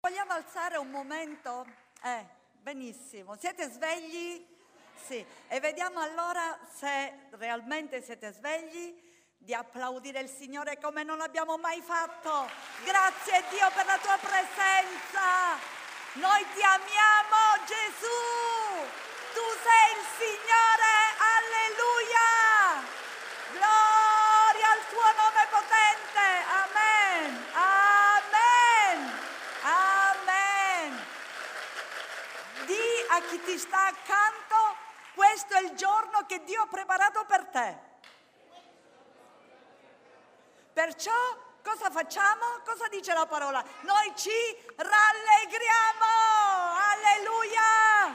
Vogliamo alzare un momento? Eh, benissimo. Siete svegli? Sì. E vediamo allora se realmente siete svegli di applaudire il Signore come non abbiamo mai fatto. Grazie Dio per la tua presenza. Noi ti amiamo Gesù. Tu sei il Signore. Alleluia. Gloria al tuo nome potente. Amen. Amen. Amen. Di a chi ti sta accanto, questo è il giorno che Dio ha preparato per te. Perciò cosa facciamo? Cosa dice la parola? Noi ci rallegriamo! Alleluia!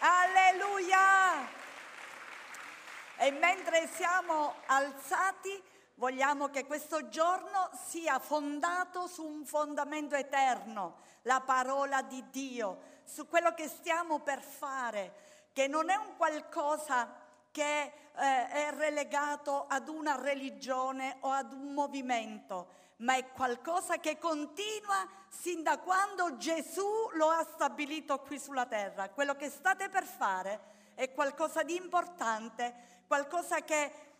Alleluia! E mentre siamo alzati, vogliamo che questo giorno sia fondato su un fondamento eterno, la parola di Dio, su quello che stiamo per fare, che non è un qualcosa che eh, è relegato ad una religione o ad un movimento, ma è qualcosa che continua sin da quando Gesù lo ha stabilito qui sulla terra. Quello che state per fare è qualcosa di importante, qualcosa che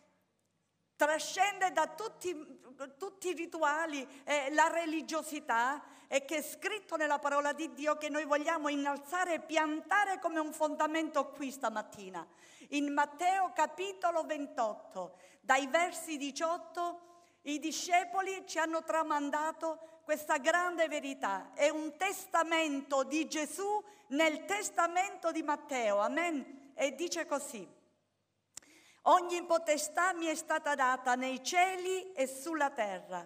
trascende da tutti, tutti i rituali, eh, la religiosità e che è scritto nella parola di Dio che noi vogliamo innalzare e piantare come un fondamento qui stamattina. In Matteo capitolo 28, dai versi 18, i discepoli ci hanno tramandato questa grande verità. È un testamento di Gesù nel testamento di Matteo. Amen. E dice così. Ogni potestà mi è stata data nei cieli e sulla terra.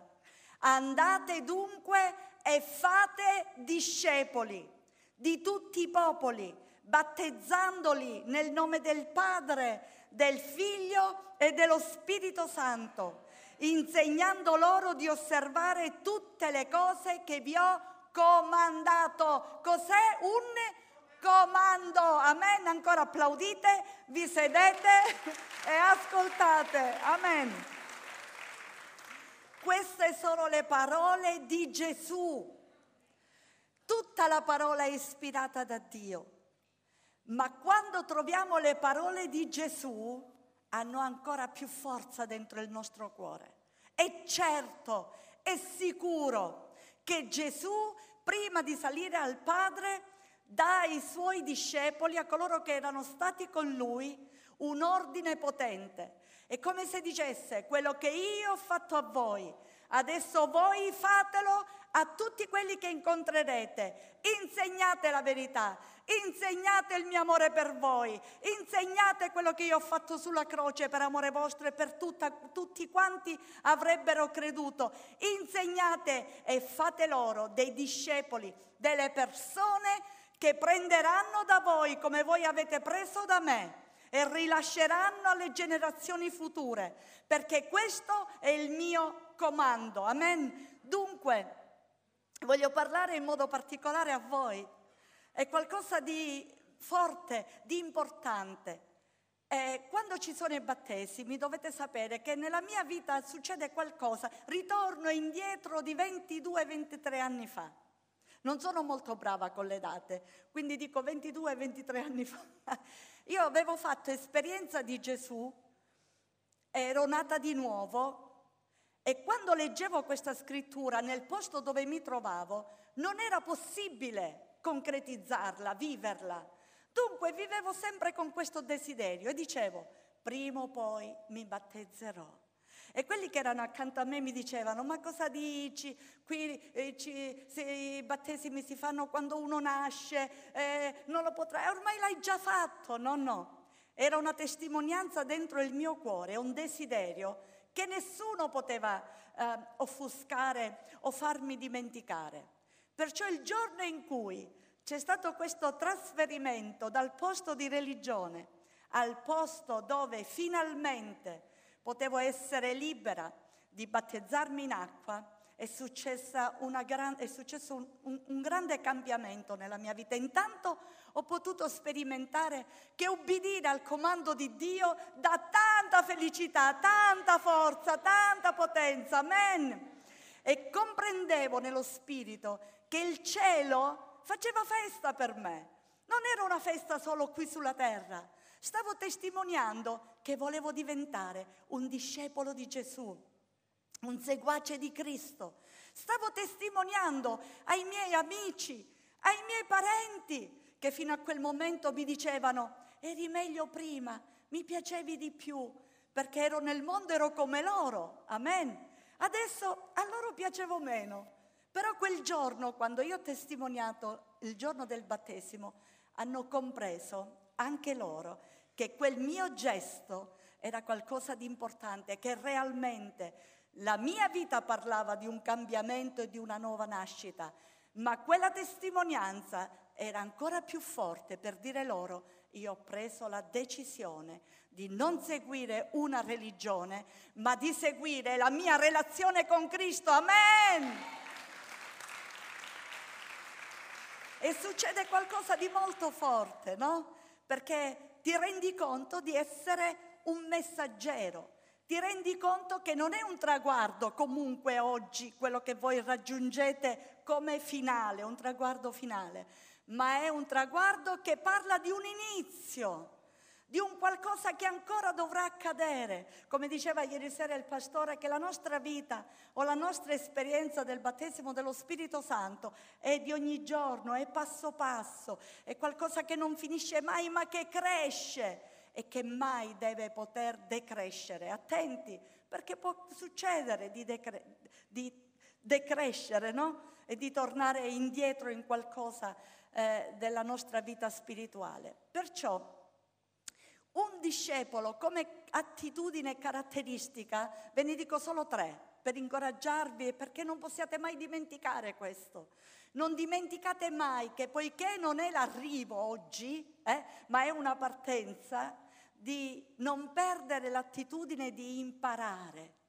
Andate dunque e fate discepoli di tutti i popoli battezzandoli nel nome del Padre, del Figlio e dello Spirito Santo, insegnando loro di osservare tutte le cose che vi ho comandato. Cos'è un comando? Amen. Ancora applaudite, vi sedete e ascoltate. Amen. Queste sono le parole di Gesù. Tutta la parola è ispirata da Dio. Ma quando troviamo le parole di Gesù, hanno ancora più forza dentro il nostro cuore. E certo, è sicuro che Gesù, prima di salire al Padre, dà ai suoi discepoli, a coloro che erano stati con lui, un ordine potente. È come se dicesse, quello che io ho fatto a voi, adesso voi fatelo a tutti quelli che incontrerete. Insegnate la verità, insegnate il mio amore per voi, insegnate quello che io ho fatto sulla croce per amore vostro e per tutta, tutti quanti avrebbero creduto. Insegnate e fate loro dei discepoli, delle persone che prenderanno da voi come voi avete preso da me e rilasceranno alle generazioni future, perché questo è il mio comando. Amen. Dunque, voglio parlare in modo particolare a voi è qualcosa di forte, di importante. Eh, quando ci sono i battesimi dovete sapere che nella mia vita succede qualcosa, ritorno indietro di 22-23 anni fa. Non sono molto brava con le date, quindi dico 22-23 anni fa. Io avevo fatto esperienza di Gesù, ero nata di nuovo e quando leggevo questa scrittura nel posto dove mi trovavo non era possibile concretizzarla, viverla. Dunque vivevo sempre con questo desiderio e dicevo, prima o poi mi battezzerò. E quelli che erano accanto a me mi dicevano, ma cosa dici? Qui eh, ci, se, i battesimi si fanno quando uno nasce, eh, non lo potrai, ormai l'hai già fatto. No, no, era una testimonianza dentro il mio cuore, un desiderio che nessuno poteva eh, offuscare o farmi dimenticare. Perciò il giorno in cui c'è stato questo trasferimento dal posto di religione al posto dove finalmente potevo essere libera di battezzarmi in acqua, è, gran, è successo un, un, un, grande cambiamento nella mia vita. Intanto ho potuto sperimentare che ubbidire al comando di Dio dà tanta felicità, tanta forza, tanta potenza. Amen. E comprendevo nello spirito che il cielo faceva festa per me. Non era una festa solo qui sulla terra. Stavo testimoniando che volevo diventare un discepolo di Gesù, un seguace di Cristo. Stavo testimoniando ai miei amici, ai miei parenti, che fino a quel momento mi dicevano, eri meglio prima, mi piacevi di più, perché ero nel mondo, ero come loro. Amen. Adesso a loro piacevo meno. Però quel giorno, quando io ho testimoniato il giorno del battesimo, hanno compreso anche loro che quel mio gesto era qualcosa di importante, che realmente la mia vita parlava di un cambiamento e di una nuova nascita, ma quella testimonianza era ancora più forte per dire loro io ho preso la decisione di non seguire una religione, ma di seguire la mia relazione con Cristo. Amen! E succede qualcosa di molto forte, no? Perché ti rendi conto di essere un messaggero, ti rendi conto che non è un traguardo comunque oggi quello che voi raggiungete come finale, un traguardo finale, ma è un traguardo che parla di un inizio di un qualcosa che ancora dovrà accadere. Come diceva ieri sera il pastore, che la nostra vita o la nostra esperienza del battesimo dello Spirito Santo è di ogni giorno, è passo passo, è qualcosa che non finisce mai ma che cresce e che mai deve poter decrescere. Attenti, perché può succedere di, decre- di decrescere, no? E di tornare indietro in qualcosa eh, della nostra vita spirituale. Perciò un discepolo come attitudine caratteristica, ve ne dico solo tre per incoraggiarvi e perché non possiate mai dimenticare questo. Non dimenticate mai che poiché non è l'arrivo oggi, eh, ma è una partenza, di non perdere l'attitudine di imparare.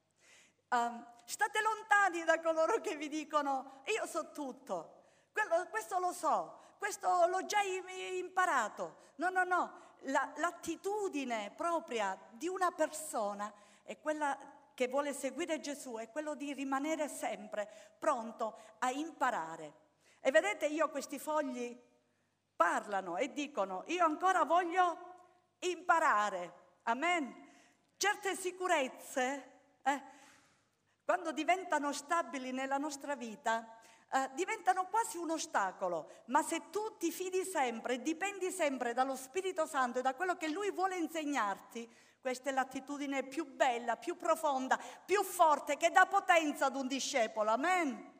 Um, state lontani da coloro che vi dicono io so tutto, Quello, questo lo so, questo l'ho già imparato. No, no, no, la, l'attitudine propria di una persona è quella che vuole seguire Gesù, è quello di rimanere sempre pronto a imparare. E vedete, io questi fogli parlano e dicono, io ancora voglio imparare. Amen. Certe sicurezze, eh, quando diventano stabili nella nostra vita, eh, diventano quasi un ostacolo, ma se tu ti fidi sempre, dipendi sempre dallo Spirito Santo e da quello che Lui vuole insegnarti, questa è l'attitudine più bella, più profonda, più forte, che dà potenza ad un discepolo. Amen.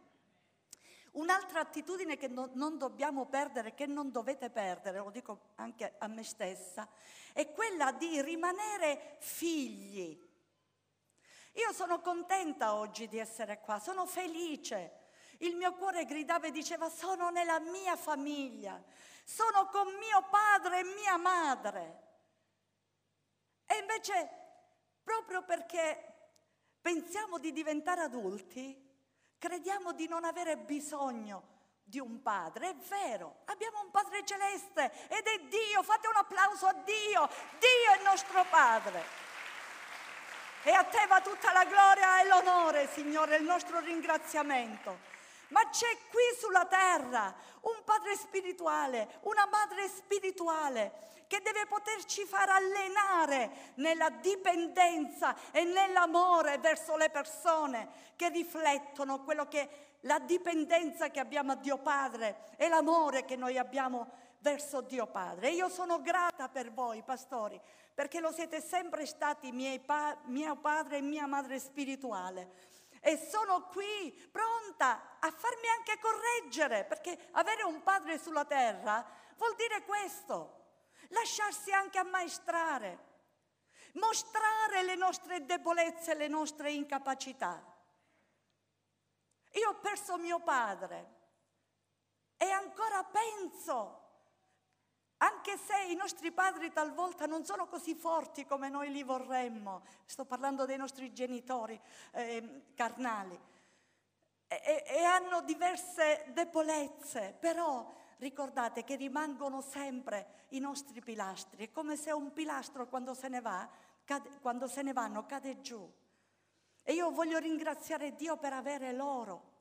Un'altra attitudine che no, non dobbiamo perdere, che non dovete perdere, lo dico anche a me stessa, è quella di rimanere figli. Io sono contenta oggi di essere qua, sono felice il mio cuore gridava e diceva sono nella mia famiglia, sono con mio padre e mia madre. E invece, proprio perché pensiamo di diventare adulti, crediamo di non avere bisogno di un padre. È vero, abbiamo un padre celeste ed è Dio. Fate un applauso a Dio. Dio è nostro padre. E a te va tutta la gloria e l'onore, Signore, il nostro ringraziamento ma c'è qui sulla terra un padre spirituale, una madre spirituale che deve poterci far allenare nella dipendenza e nell'amore verso le persone che riflettono quello che la dipendenza che abbiamo a Dio Padre e l'amore che noi abbiamo verso Dio Padre. E io sono grata per voi, pastori, perché lo siete sempre stati mio padre e mia madre spirituale e sono qui pronta a farmi anche correggere, perché avere un padre sulla terra vuol dire questo, lasciarsi anche ammaestrare, mostrare le nostre debolezze le nostre incapacità. Io ho perso mio padre e ancora penso anche se i nostri padri talvolta non sono così forti come noi li vorremmo, sto parlando dei nostri genitori eh, carnali, e, e hanno diverse debolezze, però ricordate che rimangono sempre i nostri pilastri, è come se un pilastro quando se ne va, cade, quando se ne vanno cade giù. E io voglio ringraziare Dio per avere loro.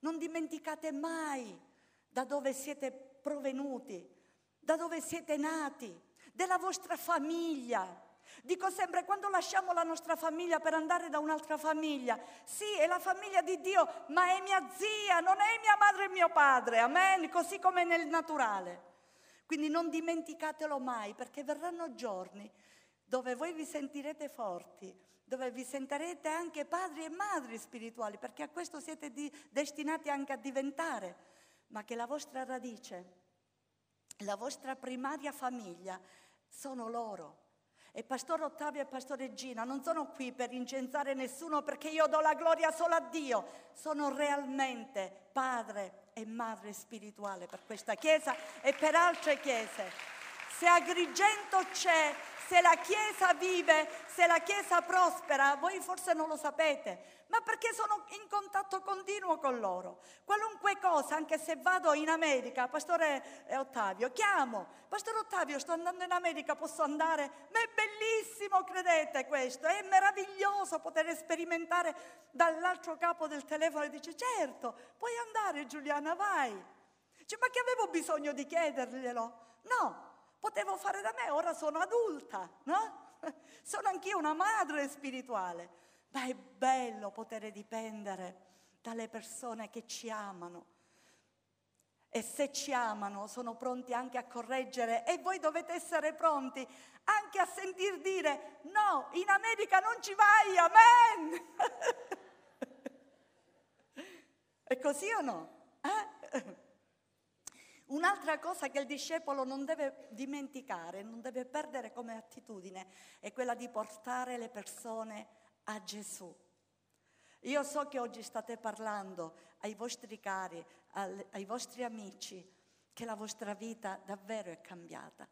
Non dimenticate mai da dove siete provenuti, da dove siete nati, della vostra famiglia. Dico sempre, quando lasciamo la nostra famiglia per andare da un'altra famiglia, sì, è la famiglia di Dio, ma è mia zia, non è mia madre e mio padre, amen, così come nel naturale. Quindi non dimenticatelo mai, perché verranno giorni dove voi vi sentirete forti, dove vi sentirete anche padri e madri spirituali, perché a questo siete di, destinati anche a diventare, ma che la vostra radice, la vostra primaria famiglia sono loro. E Pastore Ottavio e Pastore Gina non sono qui per incensare nessuno perché io do la gloria solo a Dio, sono realmente padre e madre spirituale per questa Chiesa e per altre Chiese. Se Agrigento c'è, se la Chiesa vive, se la Chiesa prospera, voi forse non lo sapete, ma perché sono in contatto continuo con loro. Qualunque cosa, anche se vado in America, Pastore Ottavio, chiamo, Pastore Ottavio, sto andando in America, posso andare? Ma è bellissimo, credete questo, è meraviglioso poter sperimentare dall'altro capo del telefono e dice, certo, puoi andare Giuliana, vai. Dice, ma che avevo bisogno di chiederglielo? No, potevo fare da me, ora sono adulta, no? Sono anch'io una madre spirituale, ma è bello poter dipendere dalle persone che ci amano. E se ci amano sono pronti anche a correggere e voi dovete essere pronti anche a sentir dire no, in America non ci vai, amen. è così o no? Eh? Un'altra cosa che il discepolo non deve dimenticare, non deve perdere come attitudine, è quella di portare le persone a Gesù. Io so che oggi state parlando ai vostri cari, ai vostri amici, che la vostra vita davvero è cambiata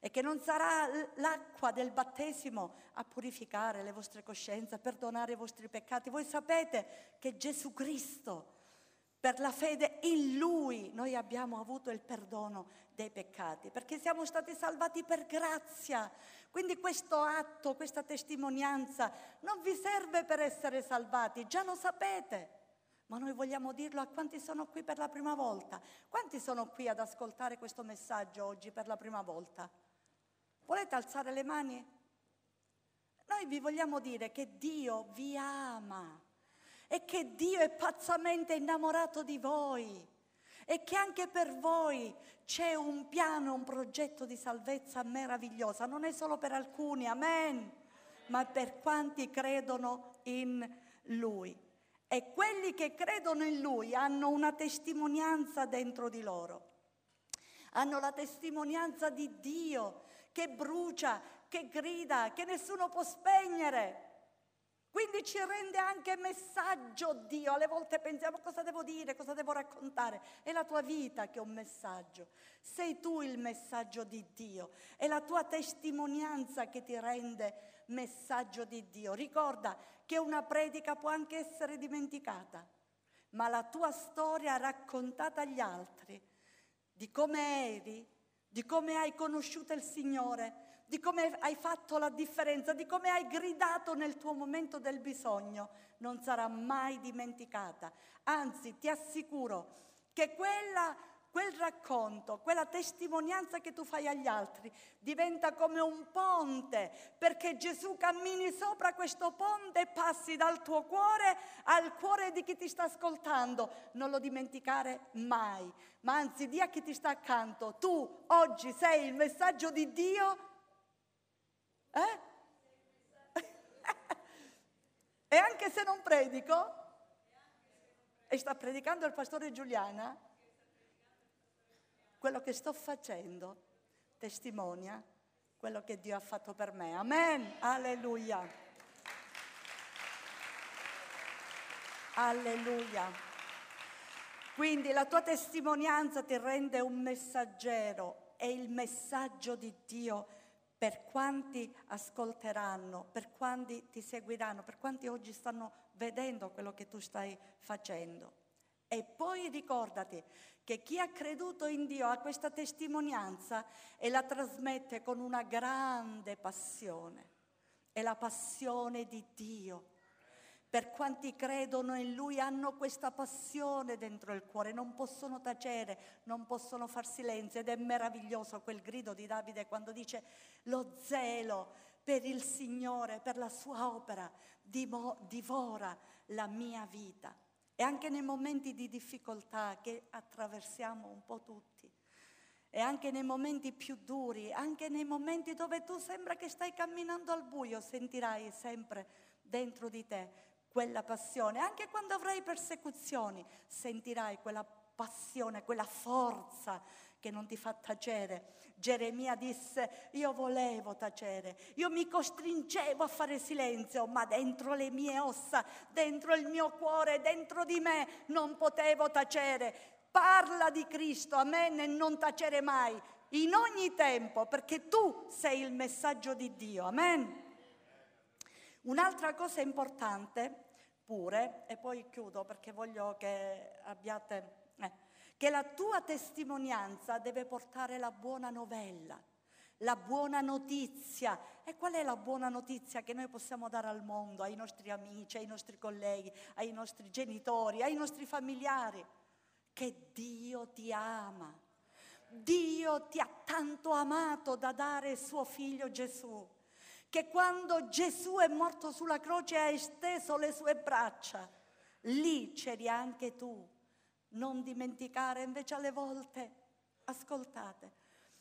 e che non sarà l'acqua del battesimo a purificare le vostre coscienze, a perdonare i vostri peccati. Voi sapete che Gesù Cristo per la fede in Lui noi abbiamo avuto il perdono dei peccati, perché siamo stati salvati per grazia. Quindi questo atto, questa testimonianza non vi serve per essere salvati, già lo sapete. Ma noi vogliamo dirlo a quanti sono qui per la prima volta. Quanti sono qui ad ascoltare questo messaggio oggi per la prima volta? Volete alzare le mani? Noi vi vogliamo dire che Dio vi ama e che Dio è pazzamente innamorato di voi e che anche per voi c'è un piano, un progetto di salvezza meravigliosa. Non è solo per alcuni, amen, ma per quanti credono in Lui. E quelli che credono in Lui hanno una testimonianza dentro di loro. Hanno la testimonianza di Dio che brucia, che grida, che nessuno può spegnere. Quindi ci rende anche messaggio Dio. Alle volte pensiamo cosa devo dire, cosa devo raccontare. È la tua vita che è un messaggio. Sei tu il messaggio di Dio. È la tua testimonianza che ti rende messaggio di Dio. Ricorda che una predica può anche essere dimenticata, ma la tua storia raccontata agli altri di come eri, di come hai conosciuto il Signore, di come hai fatto la differenza, di come hai gridato nel tuo momento del bisogno, non sarà mai dimenticata. Anzi, ti assicuro che quella, quel racconto, quella testimonianza che tu fai agli altri diventa come un ponte, perché Gesù cammini sopra questo ponte e passi dal tuo cuore al cuore di chi ti sta ascoltando. Non lo dimenticare mai, ma anzi di a chi ti sta accanto, tu oggi sei il messaggio di Dio eh? e anche se non predico, e sta predicando il pastore Giuliana, quello che sto facendo testimonia quello che Dio ha fatto per me. Amen. Alleluia. Alleluia. Quindi la tua testimonianza ti rende un messaggero, è il messaggio di Dio per quanti ascolteranno, per quanti ti seguiranno, per quanti oggi stanno vedendo quello che tu stai facendo. E poi ricordati che chi ha creduto in Dio ha questa testimonianza e la trasmette con una grande passione. È la passione di Dio Per quanti credono in Lui hanno questa passione dentro il cuore, non possono tacere, non possono far silenzio ed è meraviglioso quel grido di Davide quando dice lo zelo per il Signore, per la sua opera, divora la mia vita. E anche nei momenti di difficoltà che attraversiamo un po' tutti, e anche nei momenti più duri, anche nei momenti dove tu sembra che stai camminando al buio, sentirai sempre dentro di te quella passione. Anche quando avrai persecuzioni, sentirai quella passione, quella forza che non ti fa tacere. Geremia disse, io volevo tacere, io mi costringevo a fare silenzio, ma dentro le mie ossa, dentro il mio cuore, dentro di me non potevo tacere. Parla di Cristo, amen, e non tacere mai, in ogni tempo, perché tu sei il messaggio di Dio, amen. Un'altra cosa importante pure, e poi chiudo perché voglio che abbiate, eh, che la tua testimonianza deve portare la buona novella, la buona notizia. E qual è la buona notizia che noi possiamo dare al mondo, ai nostri amici, ai nostri colleghi, ai nostri genitori, ai nostri familiari? che Dio ti ama. Dio ti ha tanto amato da dare suo figlio Gesù, che quando Gesù è morto sulla croce ha esteso le sue braccia. Lì c'eri anche tu. Non dimenticare, invece alle volte, ascoltate,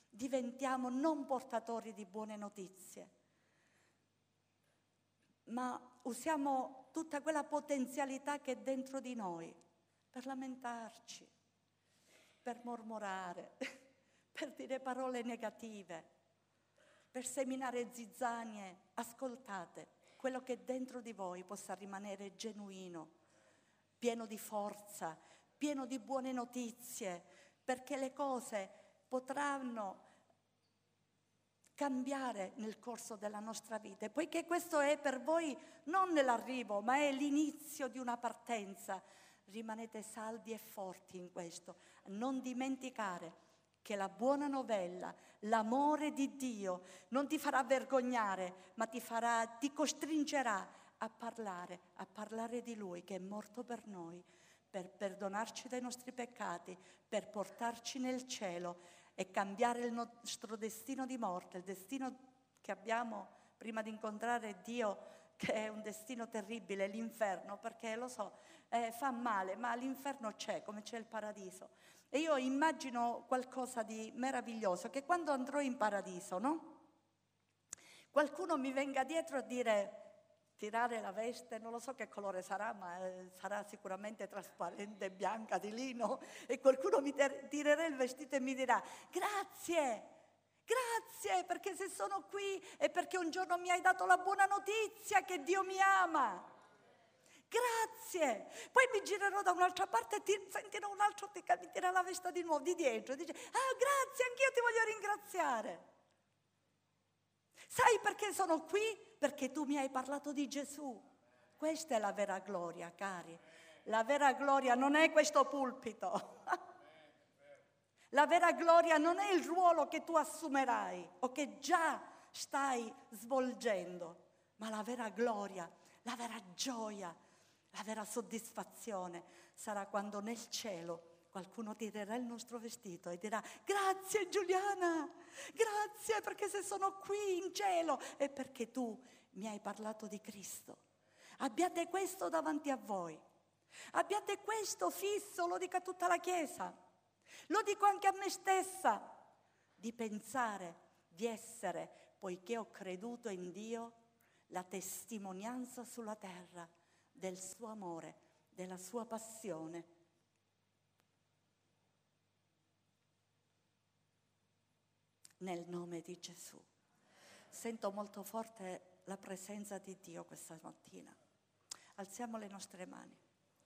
diventiamo non portatori di buone notizie, ma usiamo tutta quella potenzialità che è dentro di noi per lamentarci, per mormorare, per dire parole negative, per seminare zizzanie. Ascoltate, quello che dentro di voi possa rimanere genuino, pieno di forza, pieno di buone notizie, perché le cose potranno cambiare nel corso della nostra vita. Poiché questo è per voi non nell'arrivo, ma è l'inizio di una partenza, rimanete saldi e forti in questo. Non dimenticare che la buona novella, l'amore di Dio non ti farà vergognare, ma ti, farà, ti costringerà a parlare, a parlare di Lui che è morto per noi, per perdonarci dai nostri peccati, per portarci nel cielo e cambiare il nostro destino di morte, il destino che abbiamo prima di incontrare Dio, che è un destino terribile, l'inferno, perché lo so, eh, fa male, ma l'inferno c'è, come c'è il paradiso. E io immagino qualcosa di meraviglioso, che quando andrò in paradiso, no? Qualcuno mi venga dietro a dire, tirare la veste, non lo so che colore sarà, ma eh, sarà sicuramente trasparente, bianca, di lino, e qualcuno mi tirerà il vestito e mi dirà, grazie, grazie perché se sono qui è perché un giorno mi hai dato la buona notizia che Dio mi ama. Grazie. Poi mi girerò da un'altra parte e ti, sentirò un altro che mi tira la vesta di nuovo di dietro e dice, ah grazie, anch'io ti voglio ringraziare. Sai perché sono qui? Perché tu mi hai parlato di Gesù. Questa è la vera gloria, cari. La vera gloria non è questo pulpito. La vera gloria non è il ruolo che tu assumerai o che già stai svolgendo, ma la vera gloria, la vera gioia, la vera soddisfazione. Sarà quando nel cielo qualcuno tirerà il nostro vestito e dirà grazie Giuliana, grazie perché se sono qui in cielo è perché tu mi hai parlato di Cristo. Abbiate questo davanti a voi, abbiate questo fisso, lo dica tutta la Chiesa, lo dico anche a me stessa, di pensare di essere, poiché ho creduto in Dio, la testimonianza sulla terra del suo amore, della sua passione. Nel nome di Gesù. Sento molto forte la presenza di Dio questa mattina. Alziamo le nostre mani.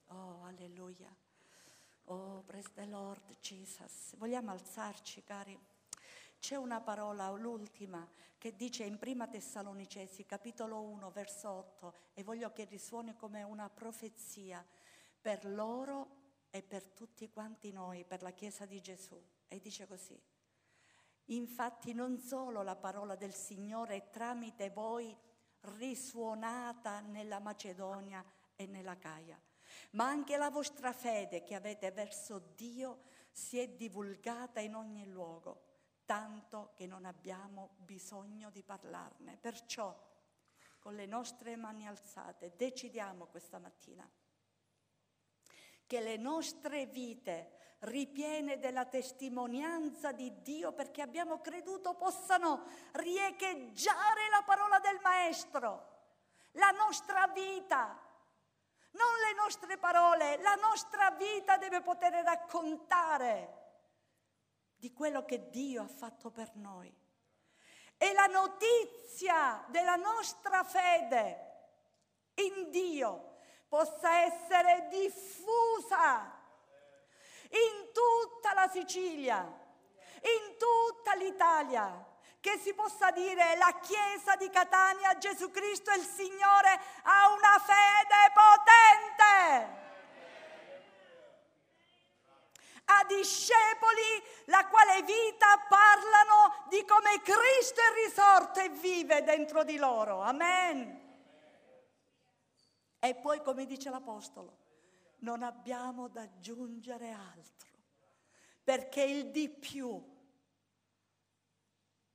Oh, alleluia. Oh, praise the Lord Jesus. Vogliamo alzarci, cari? C'è una parola, l'ultima, che dice in Prima Tessalonicesi, capitolo 1, verso 8, e voglio che risuoni come una profezia per loro e per tutti quanti noi, per la Chiesa di Gesù. E dice così. Infatti non solo la parola del Signore è tramite voi risuonata nella Macedonia e nella Caia, ma anche la vostra fede che avete verso Dio si è divulgata in ogni luogo, tanto che non abbiamo bisogno di parlarne. Perciò, con le nostre mani alzate, decidiamo questa mattina che le nostre vite ripiene della testimonianza di Dio perché abbiamo creduto possano riecheggiare la parola del Maestro, la nostra vita. Non le nostre parole, la nostra vita deve poter raccontare di quello che Dio ha fatto per noi. E la notizia della nostra fede in Dio possa essere diffusa in tutta la Sicilia, in tutta l'Italia, che si possa dire la Chiesa di Catania, Gesù Cristo il Signore, ha una fede potente. A discepoli la quale vita parlano di come Cristo è risorto e vive dentro di loro. Amen. E poi, come dice l'Apostolo, non abbiamo da aggiungere altro, perché il di più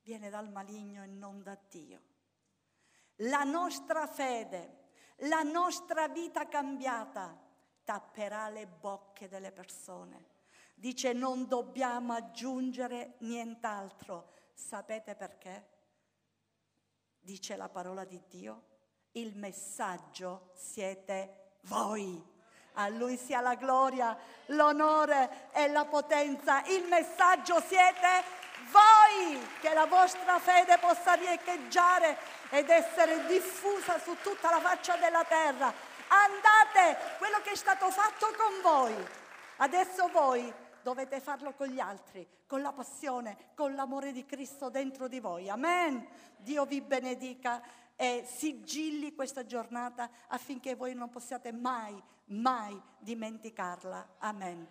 viene dal maligno e non da Dio. La nostra fede, la nostra vita cambiata tapperà le bocche delle persone. Dice non dobbiamo aggiungere nient'altro. Sapete perché? Dice la parola di Dio. Il messaggio siete voi. A Lui sia la gloria, l'onore e la potenza. Il messaggio siete voi, che la vostra fede possa riecheggiare ed essere diffusa su tutta la faccia della terra. Andate, quello che è stato fatto con voi. Adesso voi dovete farlo con gli altri, con la passione, con l'amore di Cristo dentro di voi. Amen. Dio vi benedica e sigilli questa giornata affinché voi non possiate mai, mai dimenticarla. Amen.